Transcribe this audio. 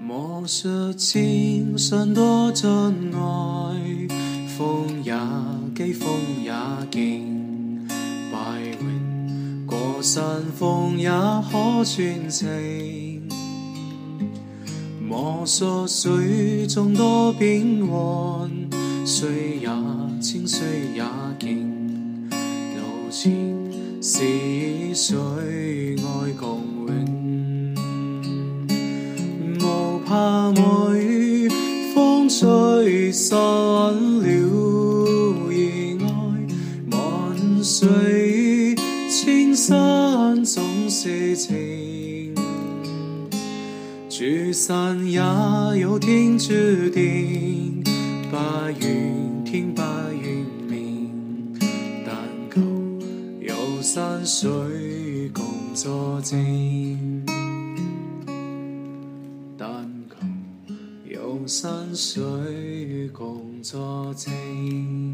莫说青山多真爱，风也急，风也劲，白云过山峰也可传情。莫说水中多变幻，水也清，水也静，柔情似水，爱共。怕梅风吹散了意外，万水千山总是情。聚散也有天注定，不怨天不怨命，但求有山水共作证。山水共作证。